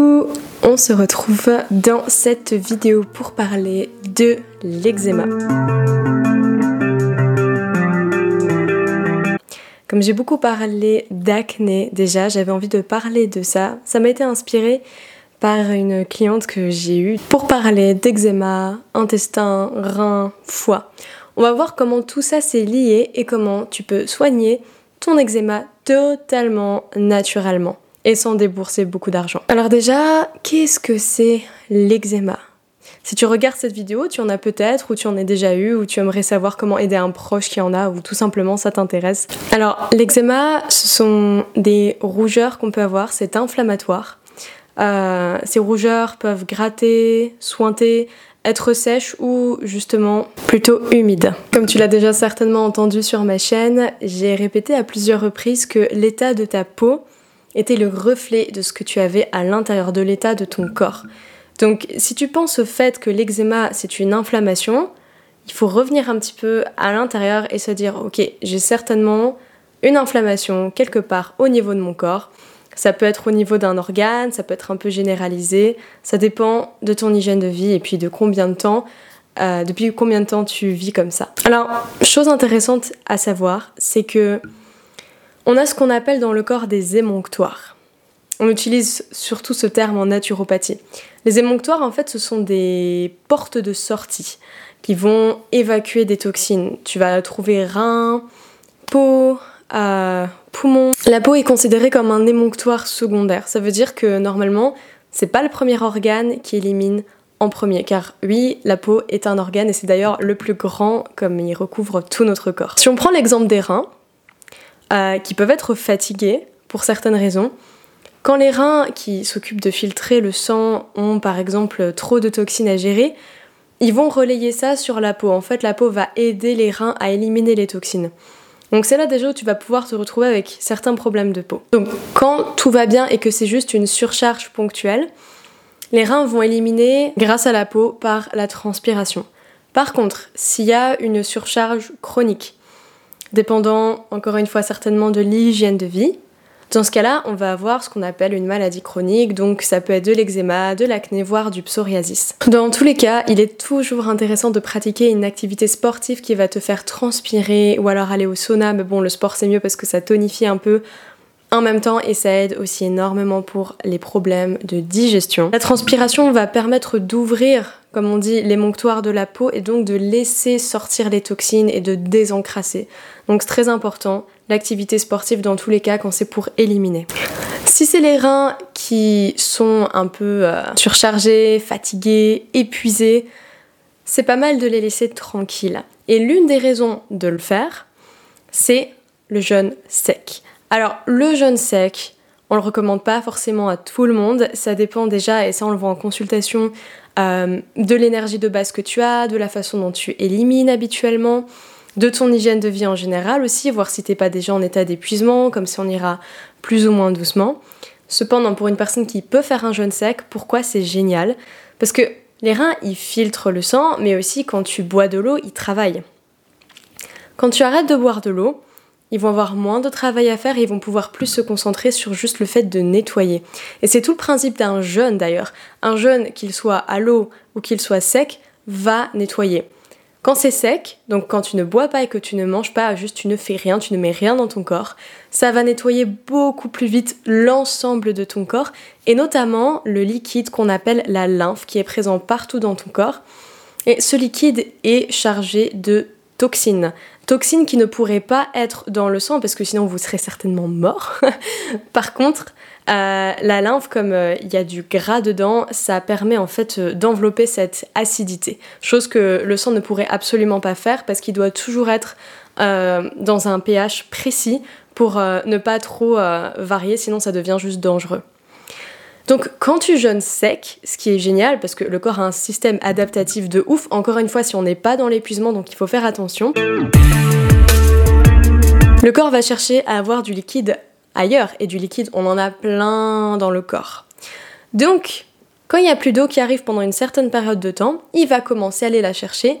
On se retrouve dans cette vidéo pour parler de l'eczéma. Comme j'ai beaucoup parlé d'acné déjà, j'avais envie de parler de ça. Ça m'a été inspiré par une cliente que j'ai eue pour parler d'eczéma, intestin, rein, foie. On va voir comment tout ça s'est lié et comment tu peux soigner ton eczéma totalement naturellement et sans débourser beaucoup d'argent. Alors déjà, qu'est-ce que c'est l'eczéma? Si tu regardes cette vidéo, tu en as peut-être, ou tu en as déjà eu, ou tu aimerais savoir comment aider un proche qui en a, ou tout simplement ça t'intéresse. Alors, l'eczéma, ce sont des rougeurs qu'on peut avoir, c'est inflammatoire. Euh, ces rougeurs peuvent gratter, sointer, être sèches ou justement plutôt humides. Comme tu l'as déjà certainement entendu sur ma chaîne, j'ai répété à plusieurs reprises que l'état de ta peau était le reflet de ce que tu avais à l'intérieur de l'état de ton corps. Donc si tu penses au fait que l'eczéma c'est une inflammation, il faut revenir un petit peu à l'intérieur et se dire ok j'ai certainement une inflammation quelque part au niveau de mon corps. Ça peut être au niveau d'un organe, ça peut être un peu généralisé, ça dépend de ton hygiène de vie et puis de combien de temps, euh, depuis combien de temps tu vis comme ça. Alors, chose intéressante à savoir, c'est que on a ce qu'on appelle dans le corps des émonctoires. On utilise surtout ce terme en naturopathie. Les émonctoires, en fait, ce sont des portes de sortie qui vont évacuer des toxines. Tu vas trouver rein, peau, euh, poumon. La peau est considérée comme un émonctoire secondaire. Ça veut dire que normalement, c'est pas le premier organe qui élimine en premier, car oui, la peau est un organe et c'est d'ailleurs le plus grand comme il recouvre tout notre corps. Si on prend l'exemple des reins, euh, qui peuvent être fatigués pour certaines raisons, quand les reins qui s'occupent de filtrer le sang ont par exemple trop de toxines à gérer, ils vont relayer ça sur la peau. En fait, la peau va aider les reins à éliminer les toxines. Donc c'est là déjà où tu vas pouvoir te retrouver avec certains problèmes de peau. Donc quand tout va bien et que c'est juste une surcharge ponctuelle, les reins vont éliminer grâce à la peau par la transpiration. Par contre, s'il y a une surcharge chronique, dépendant encore une fois certainement de l'hygiène de vie, dans ce cas-là, on va avoir ce qu'on appelle une maladie chronique, donc ça peut être de l'eczéma, de l'acné, voire du psoriasis. Dans tous les cas, il est toujours intéressant de pratiquer une activité sportive qui va te faire transpirer ou alors aller au sauna, mais bon, le sport c'est mieux parce que ça tonifie un peu en même temps et ça aide aussi énormément pour les problèmes de digestion. La transpiration va permettre d'ouvrir, comme on dit, l'émonctoire de la peau et donc de laisser sortir les toxines et de désencrasser. Donc c'est très important, l'activité sportive dans tous les cas quand c'est pour éliminer. Si c'est les reins qui sont un peu euh, surchargés, fatigués, épuisés, c'est pas mal de les laisser tranquilles. Et l'une des raisons de le faire, c'est le jeûne sec. Alors le jeûne sec, on le recommande pas forcément à tout le monde, ça dépend déjà, et ça on le voit en consultation, euh, de l'énergie de base que tu as, de la façon dont tu élimines habituellement de ton hygiène de vie en général aussi, voir si t'es pas déjà en état d'épuisement, comme si on ira plus ou moins doucement. Cependant, pour une personne qui peut faire un jeûne sec, pourquoi c'est génial? Parce que les reins, ils filtrent le sang, mais aussi quand tu bois de l'eau, ils travaillent. Quand tu arrêtes de boire de l'eau, ils vont avoir moins de travail à faire et ils vont pouvoir plus se concentrer sur juste le fait de nettoyer. Et c'est tout le principe d'un jeûne d'ailleurs. Un jeûne, qu'il soit à l'eau ou qu'il soit sec, va nettoyer. Quand c'est sec, donc quand tu ne bois pas et que tu ne manges pas, juste tu ne fais rien, tu ne mets rien dans ton corps, ça va nettoyer beaucoup plus vite l'ensemble de ton corps et notamment le liquide qu'on appelle la lymphe qui est présent partout dans ton corps. Et ce liquide est chargé de toxines. Toxines qui ne pourraient pas être dans le sang parce que sinon vous serez certainement mort. Par contre, euh, la lymphe, comme euh, il y a du gras dedans, ça permet en fait euh, d'envelopper cette acidité. Chose que le sang ne pourrait absolument pas faire parce qu'il doit toujours être dans un pH précis pour ne pas trop varier, sinon ça devient juste dangereux. Donc quand tu jeûnes sec, ce qui est génial parce que le corps a un système adaptatif de ouf, encore une fois si on n'est pas dans l'épuisement donc il faut faire attention. Le corps va chercher à avoir du liquide ailleurs. Et du liquide, on en a plein dans le corps. Donc, quand il n'y a plus d'eau qui arrive pendant une certaine période de temps, il va commencer à aller la chercher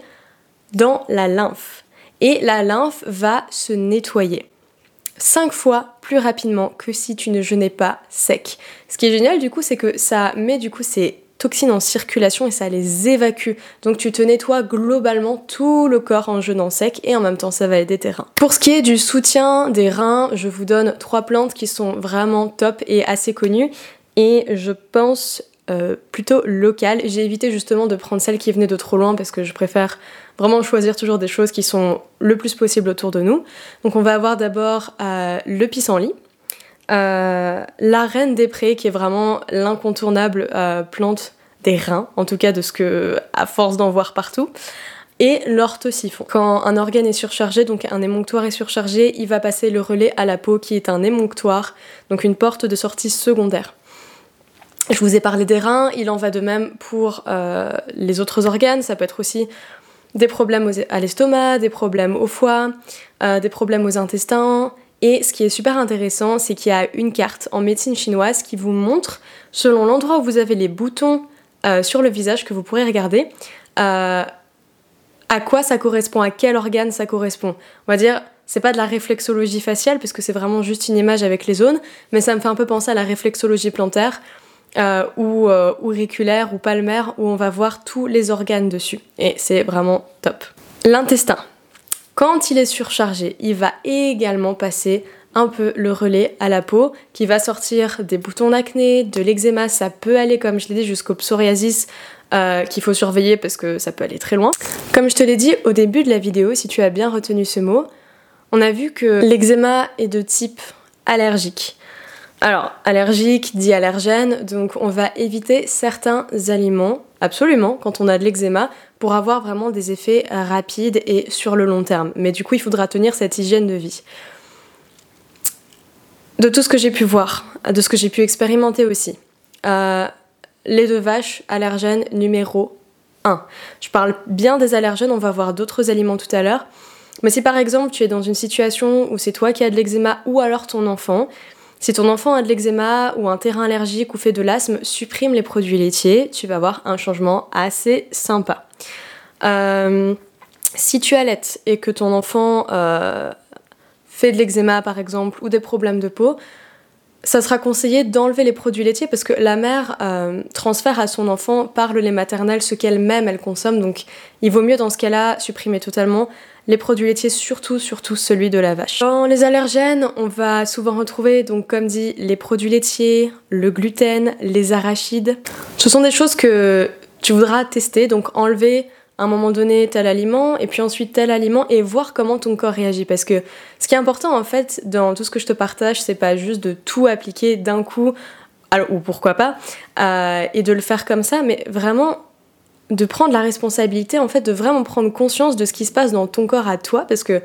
dans la lymphe. Et la lymphe va se nettoyer. 5 fois plus rapidement que si tu ne jeûnais pas sec. Ce qui est génial du coup, c'est que ça met du coup ces toxines en circulation et ça les évacue. Donc tu te nettoies globalement tout le corps en jeûnant sec et en même temps ça va aider tes reins. Pour ce qui est du soutien des reins, je vous donne trois plantes qui sont vraiment top et assez connues et je pense euh, plutôt locales. J'ai évité justement de prendre celles qui venaient de trop loin parce que je préfère vraiment choisir toujours des choses qui sont le plus possible autour de nous. Donc on va avoir d'abord euh, le pissenlit. Euh, la reine des prés, qui est vraiment l'incontournable plante des reins, en tout cas de ce que, à force d'en voir partout, et l'orthosiphon. Quand un organe est surchargé, donc un émonctoire est surchargé, il va passer le relais à la peau, qui est un émonctoire, donc une porte de sortie secondaire. Je vous ai parlé des reins, il en va de même pour euh, les autres organes, ça peut être aussi des problèmes à l'estomac, des problèmes au foie, des problèmes aux intestins, et ce qui est super intéressant, c'est qu'il y a une carte en médecine chinoise qui vous montre, selon l'endroit où vous avez les boutons euh, sur le visage que vous pourrez regarder, euh, à quoi ça correspond, à quel organe ça correspond. On va dire, c'est pas de la réflexologie faciale, parce que c'est vraiment juste une image avec les zones, mais ça me fait un peu penser à la réflexologie plantaire, euh, ou auriculaire, ou palmaire, où on va voir tous les organes dessus. Et c'est vraiment top. L'intestin. Quand il est surchargé, il va également passer un peu le relais à la peau qui va sortir des boutons d'acné, de l'eczéma, ça peut aller comme je l'ai dit jusqu'au psoriasis euh, qu'il faut surveiller parce que ça peut aller très loin. Comme je te l'ai dit au début de la vidéo, si tu as bien retenu ce mot, on a vu que l'eczéma est de type allergique. Alors, allergique dit allergène, donc on va éviter certains aliments, absolument, quand on a de l'eczéma, pour avoir vraiment des effets rapides et sur le long terme. Mais du coup, il faudra tenir cette hygiène de vie. De tout ce que j'ai pu voir, de ce que j'ai pu expérimenter aussi, euh, les deux vaches, allergènes numéro 1. Je parle bien des allergènes, on va voir d'autres aliments tout à l'heure. Mais si par exemple tu es dans une situation où c'est toi qui as de l'eczéma ou alors ton enfant, si ton enfant a de l'eczéma ou un terrain allergique ou fait de l'asthme, supprime les produits laitiers, tu vas avoir un changement assez sympa. Euh, si tu allaites et que ton enfant euh, fait de l'eczéma par exemple ou des problèmes de peau, ça sera conseillé d'enlever les produits laitiers parce que la mère euh, transfère à son enfant par le lait maternel ce qu'elle-même elle consomme. Donc il vaut mieux dans ce cas-là supprimer totalement les produits laitiers, surtout, surtout celui de la vache. Dans les allergènes, on va souvent retrouver, donc comme dit, les produits laitiers, le gluten, les arachides. Ce sont des choses que tu voudras tester, donc enlever à un moment donné tel aliment et puis ensuite tel aliment et voir comment ton corps réagit. Parce que ce qui est important en fait dans tout ce que je te partage c'est pas juste de tout appliquer d'un coup ou pourquoi pas euh, et de le faire comme ça mais vraiment de prendre la responsabilité, en fait, de vraiment prendre conscience de ce qui se passe dans ton corps à toi, parce que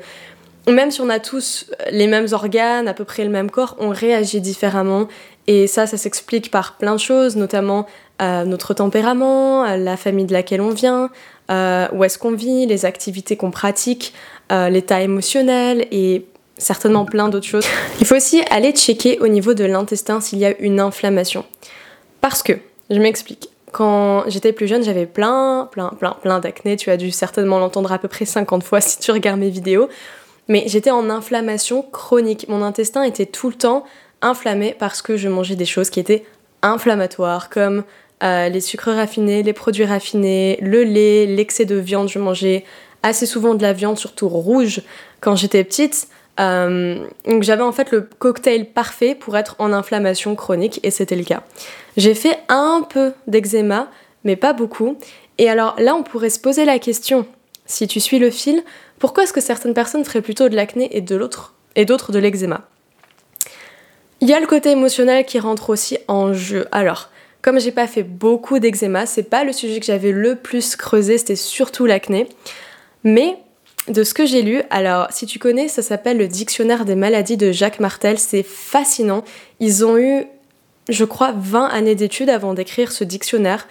même si on a tous les mêmes organes, à peu près le même corps, on réagit différemment. Et ça, ça s'explique par plein de choses, notamment euh, notre tempérament, la famille de laquelle on vient, euh, où est-ce qu'on vit, les activités qu'on pratique, euh, l'état émotionnel et certainement plein d'autres choses. Il faut aussi aller checker au niveau de l'intestin s'il y a une inflammation. Parce que, je m'explique, quand j'étais plus jeune, j'avais plein, plein, plein, plein d'acné. Tu as dû certainement l'entendre à peu près 50 fois si tu regardes mes vidéos. Mais j'étais en inflammation chronique. Mon intestin était tout le temps inflammé parce que je mangeais des choses qui étaient inflammatoires, comme euh, les sucres raffinés, les produits raffinés, le lait, l'excès de viande. Je mangeais assez souvent de la viande, surtout rouge, quand j'étais petite. Euh, donc j'avais en fait le cocktail parfait pour être en inflammation chronique et c'était le cas. J'ai fait un peu d'eczéma, mais pas beaucoup. Et alors là, on pourrait se poser la question, si tu suis le fil, pourquoi est-ce que certaines personnes feraient plutôt de l'acné et de l'autre et d'autres de l'eczéma? Il y a le côté émotionnel qui rentre aussi en jeu. Alors, comme j'ai pas fait beaucoup d'eczéma, c'est pas le sujet que j'avais le plus creusé, c'était surtout l'acné. Mais de ce que j'ai lu, alors si tu connais, ça s'appelle le dictionnaire des maladies de Jacques Martel, c'est fascinant. Ils ont eu, je crois, 20 années d'études avant d'écrire ce dictionnaire.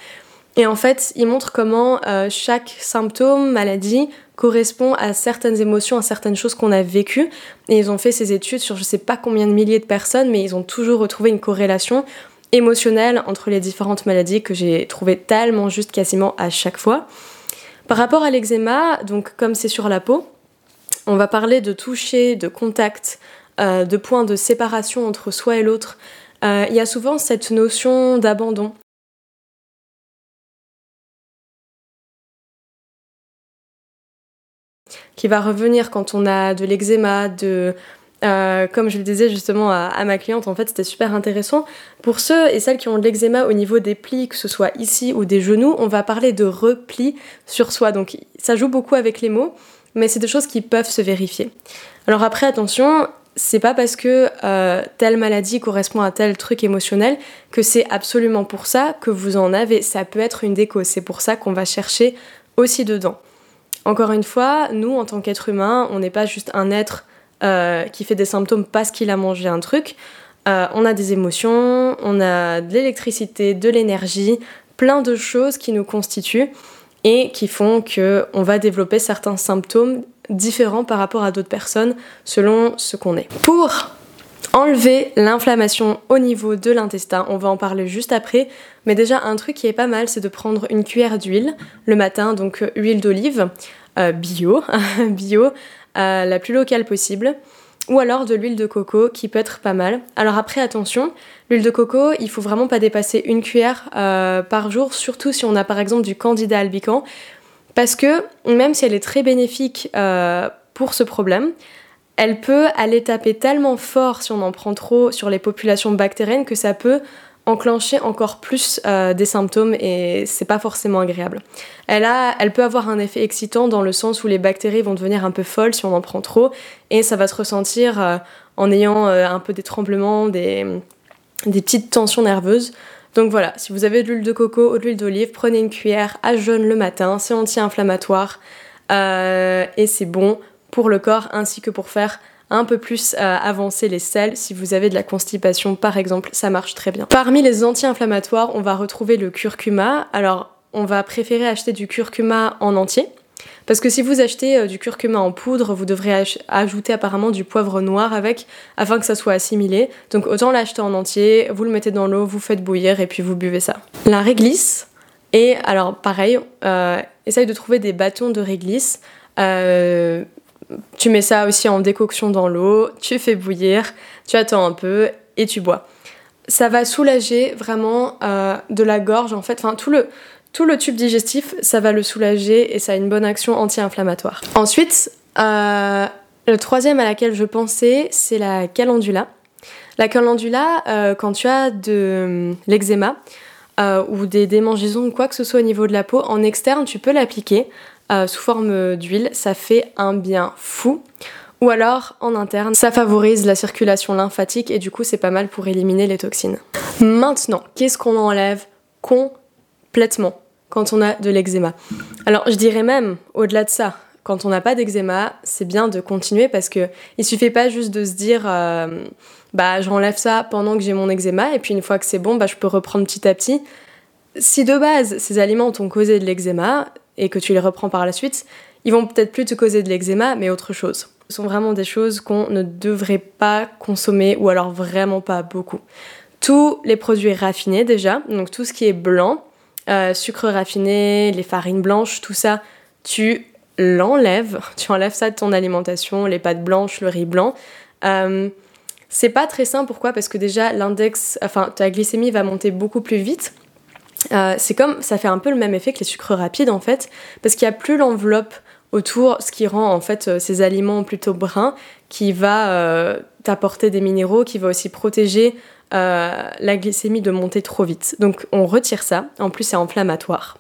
Et en fait, ils montrent comment euh, chaque symptôme, maladie, correspond à certaines émotions, à certaines choses qu'on a vécues. Et ils ont fait ces études sur je sais pas combien de milliers de personnes, mais ils ont toujours retrouvé une corrélation émotionnelle entre les différentes maladies que j'ai trouvé tellement juste quasiment à chaque fois. Par rapport à l'eczéma, donc comme c'est sur la peau, on va parler de toucher, de contact, de points de séparation entre soi et l'autre, il y a souvent cette notion d'abandon. Qui va revenir quand on a de l'eczéma, de euh, comme je le disais justement à, ma cliente, en fait, c'était super intéressant. Pour ceux et celles qui ont de l'eczéma au niveau des plis, que ce soit ici ou des genoux, on va parler de repli sur soi. Donc ça joue beaucoup avec les mots, mais c'est des choses qui peuvent se vérifier. Alors après, attention, c'est pas parce que euh, telle maladie correspond à tel truc émotionnel que c'est absolument pour ça que vous en avez. Ça peut être une déco. C'est pour ça qu'on va chercher aussi dedans. Encore une fois, nous, en tant qu'être humain, on n'est pas juste un être euh, qui fait des symptômes parce qu'il a mangé un truc. Euh, on a des émotions, on a de l'électricité, de l'énergie, plein de choses qui nous constituent et qui font que on va développer certains symptômes différents par rapport à d'autres personnes selon ce qu'on est. Pour enlever l'inflammation au niveau de l'intestin, on va en parler juste après, mais déjà un truc qui est pas mal, c'est de prendre une cuillère d'huile le matin, donc euh, huile d'olive bio, bio, euh, la plus locale possible, ou alors de l'huile de coco qui peut être pas mal. Alors après attention, l'huile de coco, il faut vraiment pas dépasser une cuillère euh, par jour, surtout si on a par exemple du candida albicans, parce que même si elle est très bénéfique euh, pour ce problème, elle peut aller taper tellement fort si on en prend trop sur les populations bactériennes que ça peut enclencher encore plus euh, des symptômes et c'est pas forcément agréable. Elle, a, elle peut avoir un effet excitant dans le sens où les bactéries vont devenir un peu folles si on en prend trop et ça va se ressentir euh, en ayant euh, un peu des tremblements, des, des petites tensions nerveuses. Donc voilà, si vous avez de l'huile de coco ou de l'huile d'olive, prenez une cuillère à jeûne le matin, c'est anti-inflammatoire et c'est bon pour le corps ainsi que pour faire un peu plus euh, avancer les sels. Si vous avez de la constipation par exemple, ça marche très bien. Parmi les anti-inflammatoires, on va retrouver le curcuma. Alors, on va préférer acheter du curcuma en entier. Parce que si vous achetez euh, du curcuma en poudre, vous devrez ajouter apparemment du poivre noir avec afin que ça soit assimilé. Donc autant l'acheter en entier, vous le mettez dans l'eau, vous faites bouillir et puis vous buvez ça. La réglisse, et alors pareil, euh, essaye de trouver des bâtons de réglisse. Tu mets ça aussi en décoction dans l'eau, tu fais bouillir, tu attends un peu et tu bois. Ça va soulager vraiment euh, de la gorge en fait, enfin tout le, tout le tube digestif, ça va le soulager et ça a une bonne action anti-inflammatoire. Ensuite, euh, le troisième à laquelle je pensais, c'est la calendula. La calendula, euh, quand tu as de l'eczéma ou des démangeaisons ou quoi que ce soit au niveau de la peau, en externe, tu peux l'appliquer. Euh, sous forme d'huile, ça fait un bien fou. Ou alors en interne, ça favorise la circulation lymphatique et du coup c'est pas mal pour éliminer les toxines. Maintenant, qu'est-ce qu'on enlève complètement quand on a de l'eczéma? Alors je dirais même au-delà de ça, quand on n'a pas d'eczéma, c'est bien de continuer parce que il suffit pas juste de se dire euh, bah j'enlève ça pendant que j'ai mon eczéma et puis une fois que c'est bon, bah je peux reprendre petit à petit. Si de base ces aliments t'ont causé de l'eczéma, et que tu les reprends par la suite, ils vont peut-être plus te causer de l'eczéma, mais autre chose. Ce sont vraiment des choses qu'on ne devrait pas consommer ou alors vraiment pas beaucoup. Tous les produits raffinés déjà, donc tout ce qui est blanc, euh, sucre raffiné, les farines blanches, tout ça, tu l'enlèves, tu enlèves ça de ton alimentation, les pâtes blanches, le riz blanc. Euh, c'est pas très sain, pourquoi? Parce que déjà l'index, enfin ta glycémie va monter beaucoup plus vite euh, c'est comme, ça fait un peu le même effet que les sucres rapides en fait, parce qu'il n'y a plus l'enveloppe autour, ce qui rend en fait euh, ces aliments plutôt bruns, qui va euh, t'apporter des minéraux, qui va aussi protéger la glycémie de monter trop vite. Donc on retire ça, en plus c'est inflammatoire.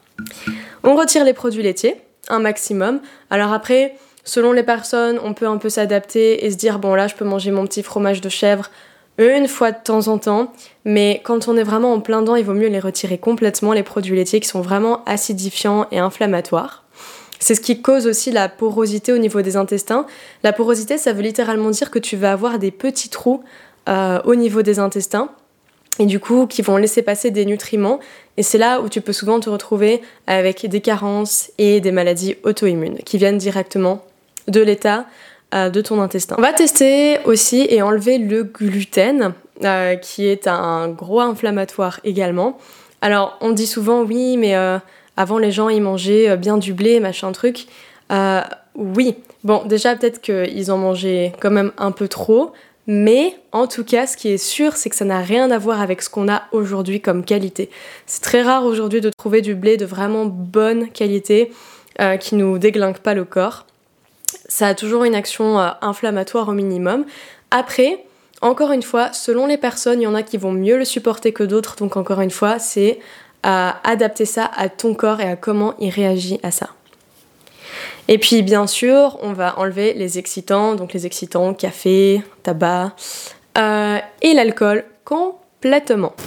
On retire les produits laitiers, un maximum. Alors après, selon les personnes, on peut un peu s'adapter et se dire bon là je peux manger mon petit fromage de chèvre une fois de temps en temps, mais quand on est vraiment en plein dent, il vaut mieux les retirer complètement, les produits laitiers qui sont vraiment acidifiants et inflammatoires. C'est ce qui cause aussi la porosité au niveau des intestins. La porosité, ça veut littéralement dire que tu vas avoir des petits trous euh, au niveau des intestins et du coup qui vont laisser passer des nutriments. Et c'est là où tu peux souvent te retrouver avec des carences et des maladies auto-immunes qui viennent directement de l'état de ton intestin. On va tester aussi et enlever le gluten, euh, qui est un gros inflammatoire également. Alors on dit souvent oui, mais euh, avant les gens ils mangeaient euh, bien du blé, machin truc. oui, bon déjà peut-être qu'ils en mangeaient quand même un peu trop, Mais en tout cas, ce qui est sûr, c'est que ça n'a rien à voir avec ce qu'on a aujourd'hui comme qualité. C'est très rare aujourd'hui de trouver du blé de vraiment bonne qualité euh, qui nous déglingue pas le corps. Ça a toujours une action euh, inflammatoire au minimum. Après, encore une fois, selon les personnes, il y en a qui vont mieux le supporter que d'autres. Donc encore une fois, c'est à adapter ça à ton corps et à comment il réagit à ça. Et puis bien sûr, on va enlever les excitants, donc les excitants, café, tabac euh, et l'alcool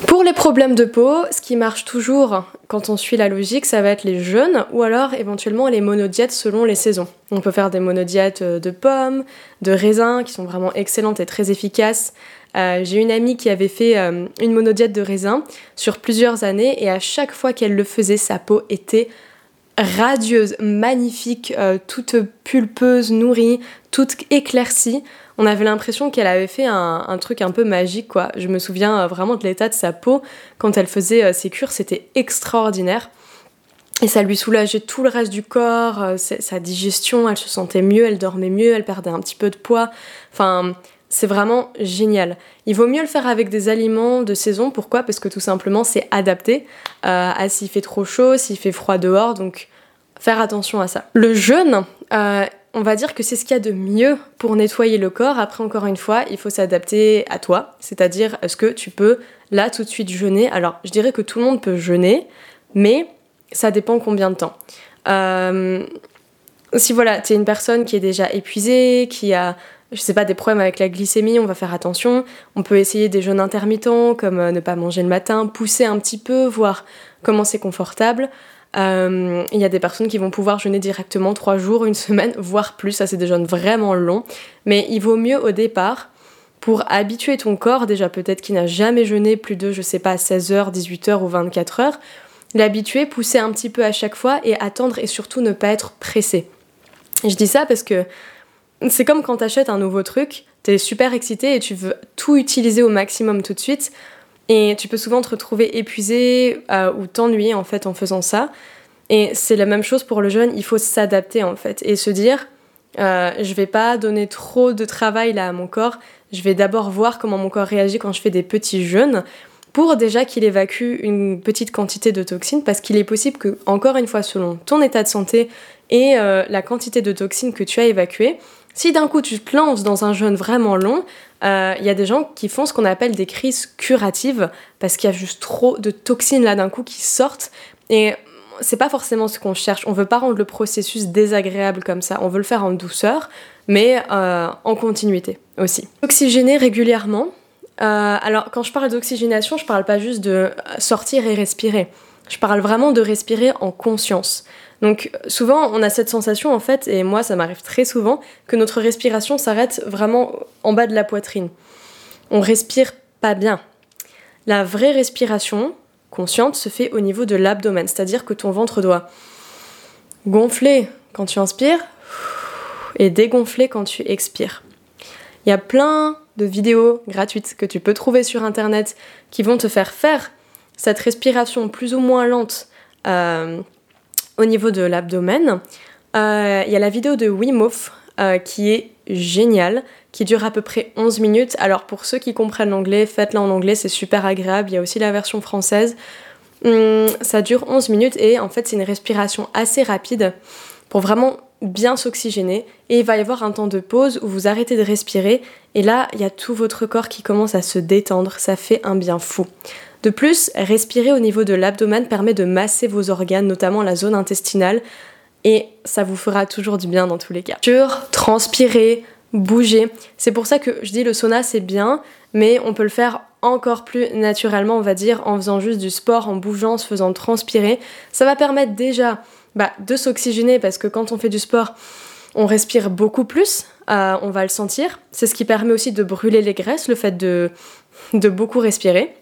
Pour les problèmes de peau, ce qui marche toujours quand on suit la logique, ça va être les jeûnes ou alors éventuellement les monodiètes selon les saisons. On peut faire des monodiètes de pommes, de raisins qui sont vraiment excellentes et très efficaces. Euh, j'ai une amie qui avait fait euh, une monodiète de raisins sur plusieurs années et à chaque fois qu'elle le faisait, sa peau était radieuse, magnifique, euh, toute pulpeuse, nourrie, toute éclaircie. On avait l'impression qu'elle avait fait un, truc un peu magique, quoi. Je me souviens euh, vraiment de l'état de sa peau quand elle faisait euh, ses cures, c'était extraordinaire. Et ça lui soulageait tout le reste du corps, sa digestion, elle se sentait mieux, elle dormait mieux, elle perdait un petit peu de poids. Enfin, c'est vraiment génial. Il vaut mieux le faire avec des aliments de saison. Pourquoi? Parce que tout simplement, c'est adapté euh, à s'il fait trop chaud, s'il fait froid dehors. Donc, faire attention à ça. Le jeûne, euh, on va dire que c'est ce qu'il y a de mieux pour nettoyer le corps. Après, encore une fois, il faut s'adapter à toi. C'est-à-dire, est-ce que tu peux là tout de suite jeûner? Alors, je dirais que tout le monde peut jeûner, mais ça dépend combien de temps. Euh, si voilà, tu es une personne qui est déjà épuisée, qui a je sais pas, des problèmes avec la glycémie, on va faire attention. On peut essayer des jeûnes intermittents, comme euh, ne pas manger le matin, pousser un petit peu, voir comment c'est confortable. Euh, il y a des personnes qui vont pouvoir jeûner directement 3 jours, une semaine, voire plus. Ça, c'est des jeûnes vraiment longs. Mais il vaut mieux au départ, pour habituer ton corps, déjà peut-être qu'il n'a jamais jeûné plus de, je sais pas, 16 heures, 18 heures ou 24 heures, l'habituer, pousser un petit peu à chaque fois et attendre et surtout ne pas être pressé. Je dis ça parce que c'est comme quand t'achètes un nouveau truc, t'es super excité et tu veux tout utiliser au maximum tout de suite. Et tu peux souvent te retrouver épuisé euh, ou t'ennuyer en fait en faisant ça. Et c'est la même chose pour le jeûne, il faut s'adapter en fait et se dire euh, je vais pas donner trop de travail là à mon corps, je vais d'abord voir comment mon corps réagit quand je fais des petits jeûnes pour déjà qu'il évacue une petite quantité de toxines parce qu'il est possible que, encore une fois, selon ton état de santé et euh, la quantité de toxines que tu as évacuées, si d'un coup tu te lances dans un jeûne vraiment long, il euh, y a des gens qui font ce qu'on appelle des crises curatives parce qu'il y a juste trop de toxines là d'un coup qui sortent et c'est pas forcément ce qu'on cherche. On veut pas rendre le processus désagréable comme ça. On veut le faire en douceur, mais euh, en continuité aussi. Oxygéner régulièrement. Alors quand je parle d'oxygénation, je parle pas juste de sortir et respirer. Je parle vraiment de respirer en conscience. Donc souvent on a cette sensation en fait, et moi ça m'arrive très souvent, que notre respiration s'arrête vraiment en bas de la poitrine. On respire pas bien. La vraie respiration consciente se fait au niveau de l'abdomen, c'est-à-dire que ton ventre doit gonfler quand tu inspires et dégonfler quand tu expires. Il y a plein de vidéos gratuites que tu peux trouver sur internet qui vont te faire faire cette respiration plus ou moins lente euh, au niveau de l'abdomen. Euh, il y a la vidéo de Wim Hof euh, qui est géniale, qui dure à peu près 11 minutes. Alors pour ceux qui comprennent l'anglais, faites-la en anglais, c'est super agréable. Il y a aussi la version française. Hum, ça dure 11 minutes et en fait c'est une respiration assez rapide pour vraiment bien s'oxygéner et il va y avoir un temps de pause où vous arrêtez de respirer et là il y a tout votre corps qui commence à se détendre, ça fait un bien fou. De plus, respirer au niveau de l'abdomen permet de masser vos organes, notamment la zone intestinale, et ça vous fera toujours du bien dans tous les cas. Sur transpirer, bouger. C'est pour ça que je dis le sauna c'est bien, mais on peut le faire encore plus naturellement, on va dire, en faisant juste du sport, en bougeant, en se faisant transpirer. Ça va permettre déjà bah, de s'oxygéner parce que quand on fait du sport, on respire beaucoup plus, euh, on va le sentir. C'est ce qui permet aussi de brûler les graisses, le fait de, de beaucoup respirer.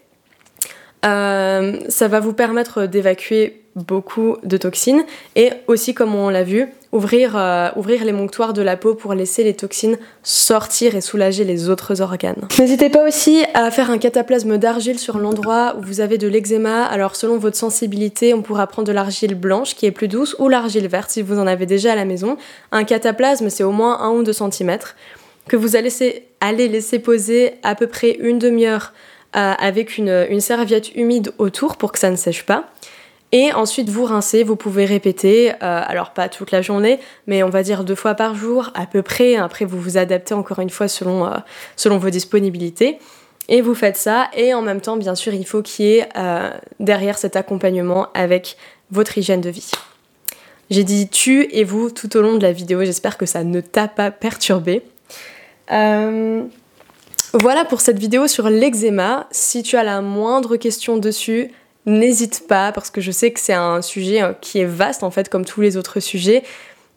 Euh, ça va vous permettre d'évacuer beaucoup de toxines et aussi, comme on l'a vu, ouvrir, euh, les monctoires de la peau pour laisser les toxines sortir et soulager les autres organes. N'hésitez pas aussi à faire un cataplasme d'argile sur l'endroit où vous avez de l'eczéma. Alors selon votre sensibilité, on pourra prendre de l'argile blanche qui est plus douce ou l'argile verte si vous en avez déjà à la maison. Un cataplasme, c'est au moins 1 ou 2 cm que vous allez laisser poser à peu près une demi-heure avec une, serviette humide autour pour que ça ne sèche pas. Et ensuite, vous rincez, vous pouvez répéter, euh, alors pas toute la journée, mais on va dire deux fois par jour à peu près. Après, vous vous adaptez encore une fois selon, euh, selon vos disponibilités. Et vous faites ça, et en même temps, bien sûr, il faut qu'il y ait euh, derrière cet accompagnement avec votre hygiène de vie. J'ai dit tu et vous tout au long de la vidéo, j'espère que ça ne t'a pas perturbé. Voilà pour cette vidéo sur l'eczéma. Si tu as la moindre question dessus, n'hésite pas parce que je sais que c'est un sujet euh, qui est vaste en fait comme tous les autres sujets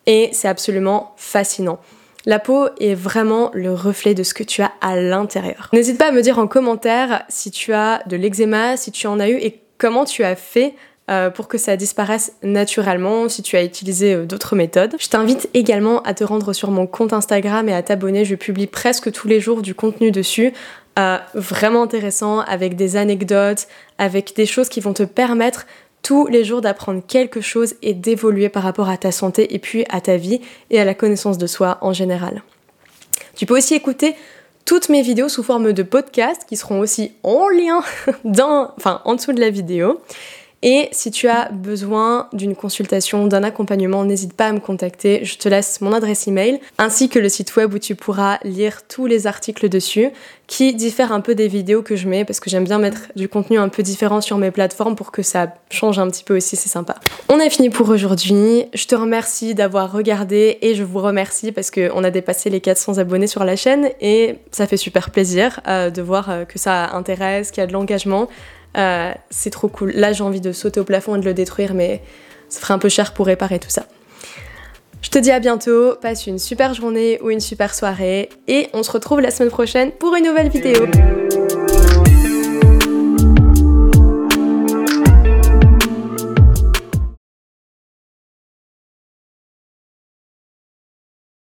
et c'est absolument fascinant. La peau est vraiment le reflet de ce que tu as à l'intérieur. N'hésite pas à me dire en commentaire si tu as de l'eczéma, si tu en as eu et comment tu as fait euh, pour que ça disparaisse naturellement, si tu as utilisé euh, d'autres méthodes. Je t'invite également à te rendre sur mon compte Instagram et à t'abonner, je publie presque tous les jours du contenu dessus. Euh, vraiment intéressant, avec des anecdotes, avec des choses qui vont te permettre tous les jours d'apprendre quelque chose et d'évoluer par rapport à ta santé et puis à ta vie et à la connaissance de soi en général. Tu peux aussi écouter toutes mes vidéos sous forme de podcast qui seront aussi en lien dans, enfin, en dessous de la vidéo. Et si tu as besoin d'une consultation, d'un accompagnement, n'hésite pas à me contacter. Je te laisse mon adresse email ainsi que le site web où tu pourras lire tous les articles dessus qui diffèrent un peu des vidéos que je mets parce que j'aime bien mettre du contenu un peu différent sur mes plateformes pour que ça change un petit peu aussi, c'est sympa. On a fini pour aujourd'hui. Je te remercie d'avoir regardé et je vous remercie parce qu'on a dépassé les 400 abonnés sur la chaîne et ça fait super plaisir euh, de voir euh, que ça intéresse, qu'il y a de l'engagement. Euh, c'est trop cool. Là, j'ai envie de sauter au plafond et de le détruire, mais ça ferait un peu cher pour réparer tout ça. Je te dis à bientôt, passe une super journée ou une super soirée et on se retrouve la semaine prochaine pour une nouvelle vidéo.